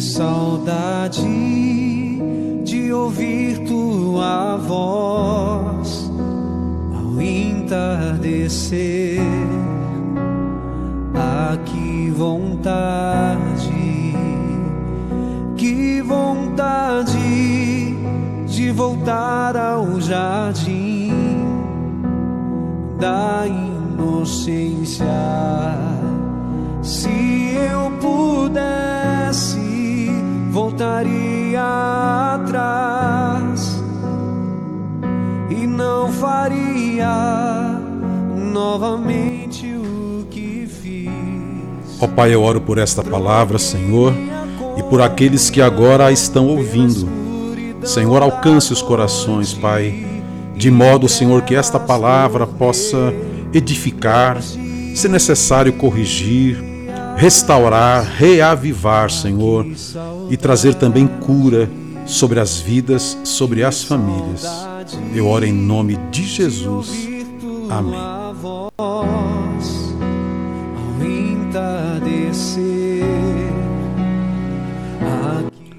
saudade de ouvir tua voz ao entardecer. Ah, que vontade, que vontade de voltar ao jardim da inocência. Se eu pudesse, voltaria atrás e não faria novamente o que fiz. Ó Pai, eu oro por esta palavra, Senhor, e por aqueles que agora a estão ouvindo. Senhor, alcance os corações, Pai, de modo, Senhor, que esta palavra possa edificar, se necessário corrigir, restaurar, reavivar, Senhor, e trazer também cura sobre as vidas, sobre as famílias. Eu oro em nome de Jesus. Amém.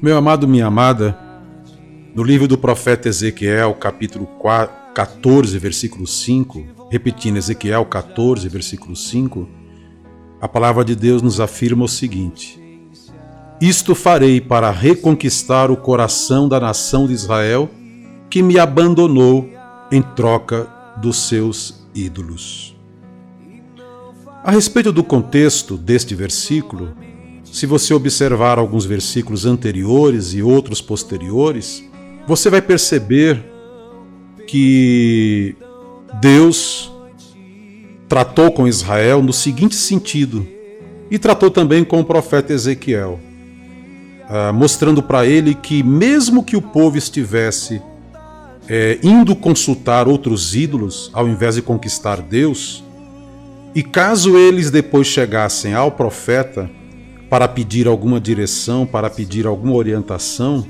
Meu amado, minha amada, no livro do profeta Ezequiel, capítulo 14, versículo 5, repetindo Ezequiel 14, versículo 5, a palavra de Deus nos afirma o seguinte: Isto farei para reconquistar o coração da nação de Israel, que me abandonou em troca dos seus ídolos. A respeito do contexto deste versículo, se você observar alguns versículos anteriores e outros posteriores, você vai perceber que Deus tratou com Israel no seguinte sentido, e tratou também com o profeta Ezequiel, ah, mostrando para ele que, mesmo que o povo estivesse é, indo consultar outros ídolos ao invés de conquistar Deus, e caso eles depois chegassem ao profeta para pedir alguma direção, para pedir alguma orientação,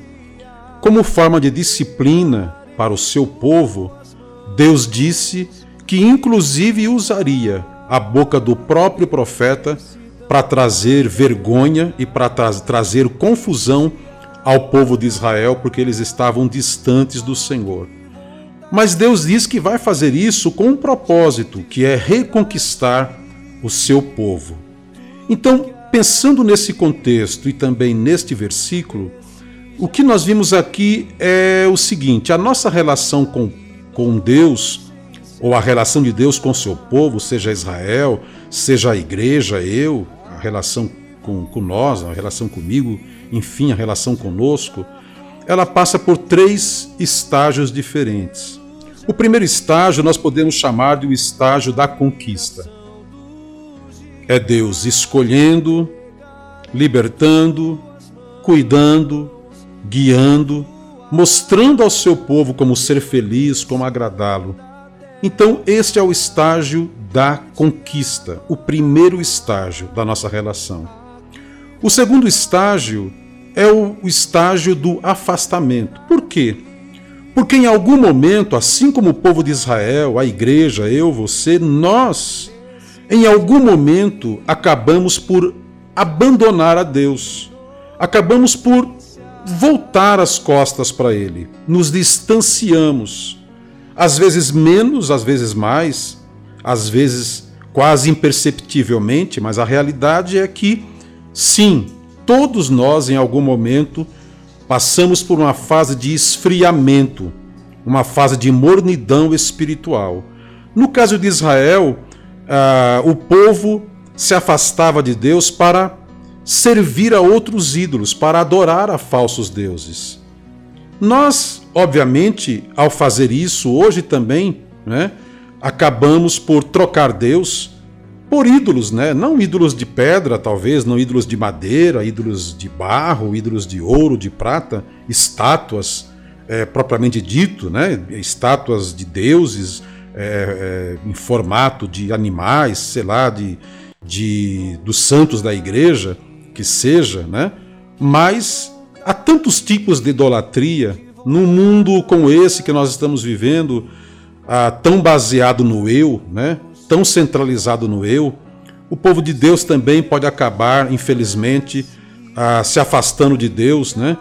como forma de disciplina para o seu povo, Deus disse que inclusive usaria a boca do próprio profeta para trazer vergonha e para tra trazer confusão ao povo de Israel, porque eles estavam distantes do Senhor. Mas Deus diz que vai fazer isso com um propósito, que é reconquistar o seu povo. Então, pensando nesse contexto e também neste versículo, o que nós vimos aqui é o seguinte: a nossa relação com, com Deus, ou a relação de Deus com seu povo, seja Israel, seja a igreja, eu, a relação com, com nós, a relação comigo, enfim, a relação conosco, ela passa por três estágios diferentes. O primeiro estágio nós podemos chamar de o estágio da conquista. É Deus escolhendo, libertando, cuidando, guiando, mostrando ao seu povo como ser feliz, como agradá-lo. Então, este é o estágio da conquista, o primeiro estágio da nossa relação. O segundo estágio é o estágio do afastamento. Por quê? Porque em algum momento, assim como o povo de Israel, a igreja, eu, você, nós, em algum momento acabamos por abandonar a Deus. Acabamos por voltar as costas para Ele. Nos distanciamos. Às vezes menos, às vezes mais, às vezes quase imperceptivelmente, mas a realidade é que, sim, todos nós em algum momento passamos por uma fase de esfriamento, uma fase de mornidão espiritual. No caso de Israel, uh, o povo se afastava de Deus para servir a outros ídolos, para adorar a falsos deuses. Nós, obviamente, ao fazer isso, hoje também, né, acabamos por trocar Deus por ídolos, né? Não ídolos de pedra, talvez, não ídolos de madeira, ídolos de barro, ídolos de ouro, de prata, estátuas é, propriamente dito, né? Estátuas de deuses é, é, em formato de animais, sei lá, de, de dos santos da igreja que seja, né? Mas há tantos tipos de idolatria num mundo como esse que nós estamos vivendo, ah, tão baseado no eu, né? Tão centralizado no eu. o povo de Deus também pode acabar, infelizmente, ah, se afastando de Deus, né?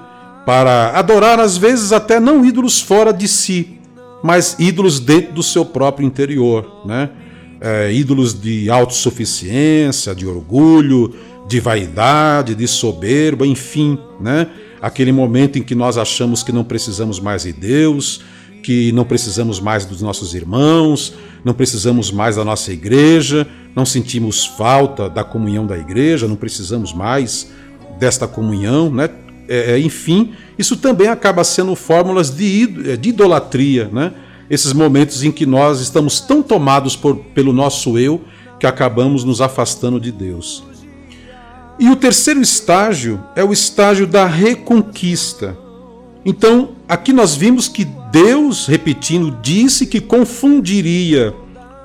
Para adorar, às vezes, até não ídolos fora de si, mas ídolos dentro do seu próprio interior, né? É, ídolos de autossuficiência, de orgulho, de vaidade, de soberba, enfim, né? Aquele momento em que nós achamos que não precisamos mais de Deus, que não precisamos mais dos nossos irmãos, não precisamos mais da nossa igreja, não sentimos falta da comunhão da igreja, não precisamos mais desta comunhão, né? É, é enfim, isso também acaba sendo fórmulas de, é, de idolatria, né? Esses momentos em que nós estamos tão tomados por, pelo nosso eu que acabamos nos afastando de Deus. E o terceiro estágio é o estágio da reconquista. Então, aqui nós vimos que Deus, repetindo, disse que confundiria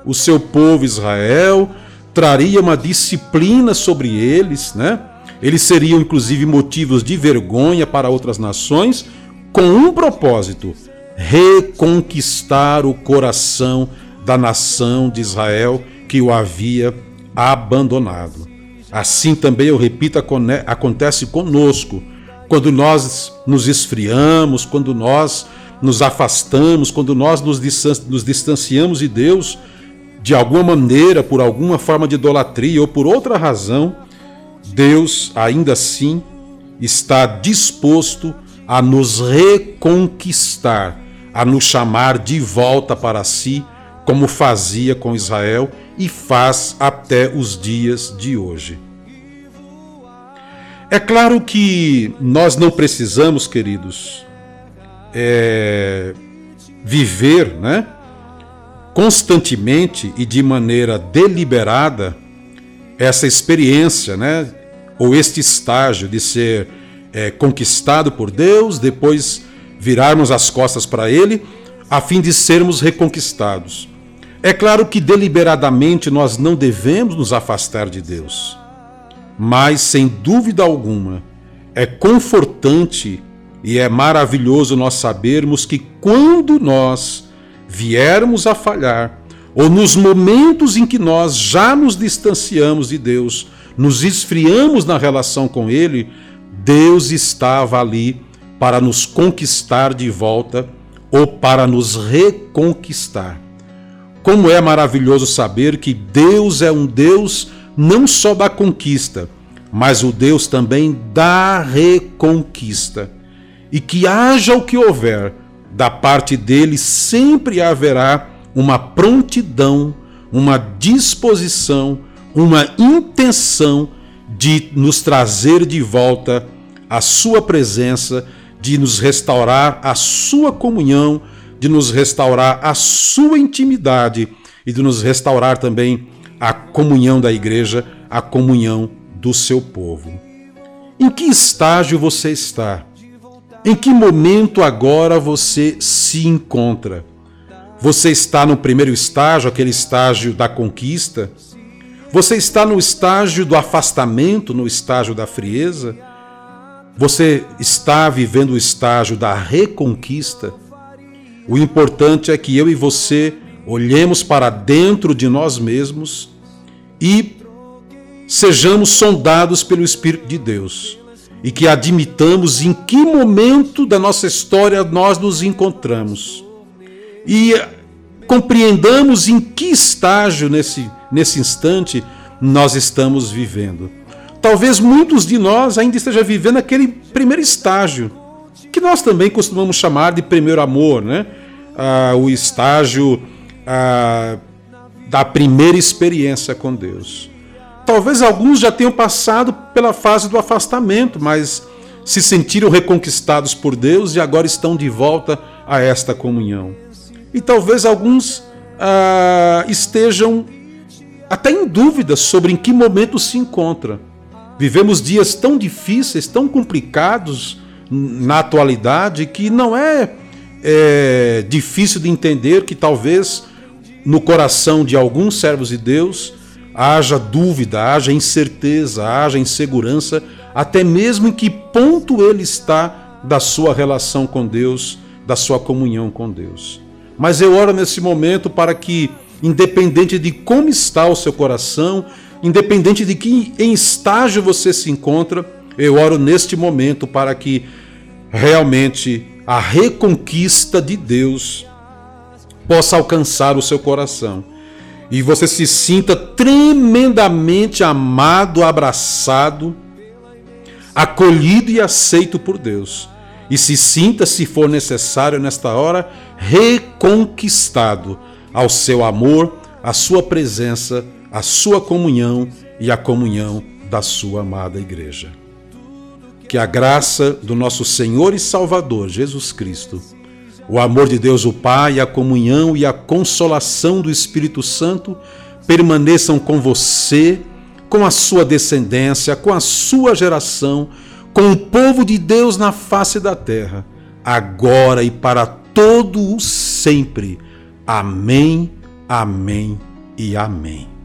o seu povo Israel, traria uma disciplina sobre eles, né? Eles seriam inclusive motivos de vergonha para outras nações, com um propósito: reconquistar o coração da nação de Israel que o havia abandonado. Assim também, eu repito, acontece conosco. Quando nós nos esfriamos, quando nós nos afastamos, quando nós nos, distanciamos de Deus, de alguma maneira, por alguma forma de idolatria ou por outra razão, Deus ainda assim está disposto a nos reconquistar, a nos chamar de volta para si, como fazia com Israel e faz até os dias de hoje. É claro que nós não precisamos, queridos, é, viver né, constantemente e de maneira deliberada essa experiência, né, ou este estágio de ser é, conquistado por Deus, depois virarmos as costas para Ele, a fim de sermos reconquistados. É claro que deliberadamente nós não devemos nos afastar de Deus. Mas, sem dúvida alguma, é confortante e é maravilhoso nós sabermos que quando nós viermos a falhar, ou nos momentos em que nós já nos distanciamos de Deus, nos esfriamos na relação com Ele, Deus estava ali para nos conquistar de volta ou para nos reconquistar. Como é maravilhoso saber que Deus é um Deus não só da conquista, mas o Deus também da reconquista. E que haja o que houver, da parte dele sempre haverá uma prontidão, uma disposição, uma intenção de nos trazer de volta a sua presença, de nos restaurar a sua comunhão, de nos restaurar a sua intimidade e de nos restaurar também a comunhão da igreja, a comunhão do seu povo. Em que estágio você está? Em que momento agora você se encontra? Você está no primeiro estágio, aquele estágio da conquista? Você está no estágio do afastamento, no estágio da frieza? Você está vivendo o estágio da reconquista? O importante é que eu e você olhemos para dentro de nós mesmos e sejamos sondados pelo Espírito de Deus e que admitamos em que momento da nossa história nós nos encontramos e compreendamos em que estágio nesse, nesse instante nós estamos vivendo. Talvez muitos de nós ainda estejam vivendo aquele primeiro estágio, que nós também costumamos chamar de primeiro amor, né? Ah, o estágio da primeira experiência com Deus. Talvez alguns já tenham passado pela fase do afastamento, mas se sentiram reconquistados por Deus e agora estão de volta a esta comunhão. E talvez alguns ah, estejam até em dúvida sobre em que momento se encontra. Vivemos dias tão difíceis, tão complicados na atualidade que não é, é difícil de entender que talvez no coração de alguns servos de Deus haja dúvida, haja incerteza, haja insegurança, até mesmo em que ponto ele está da sua relação com Deus, da sua comunhão com Deus. Mas eu oro nesse momento para que, independente de como está o seu coração, independente de que em estágio você se encontra, eu oro neste momento para que realmente a reconquista de Deus possa alcançar o seu coração e você se sinta tremendamente amado, abraçado, acolhido e aceito por Deus. E se sinta, se for necessário nesta hora, reconquistado ao seu amor, à sua presença, à sua comunhão e à comunhão da sua amada igreja. Que a graça do nosso Senhor e Salvador Jesus Cristo o amor de Deus o Pai, a comunhão e a consolação do Espírito Santo permaneçam com você, com a sua descendência, com a sua geração, com o povo de Deus na face da terra, agora e para todo o sempre. Amém, amém e amém.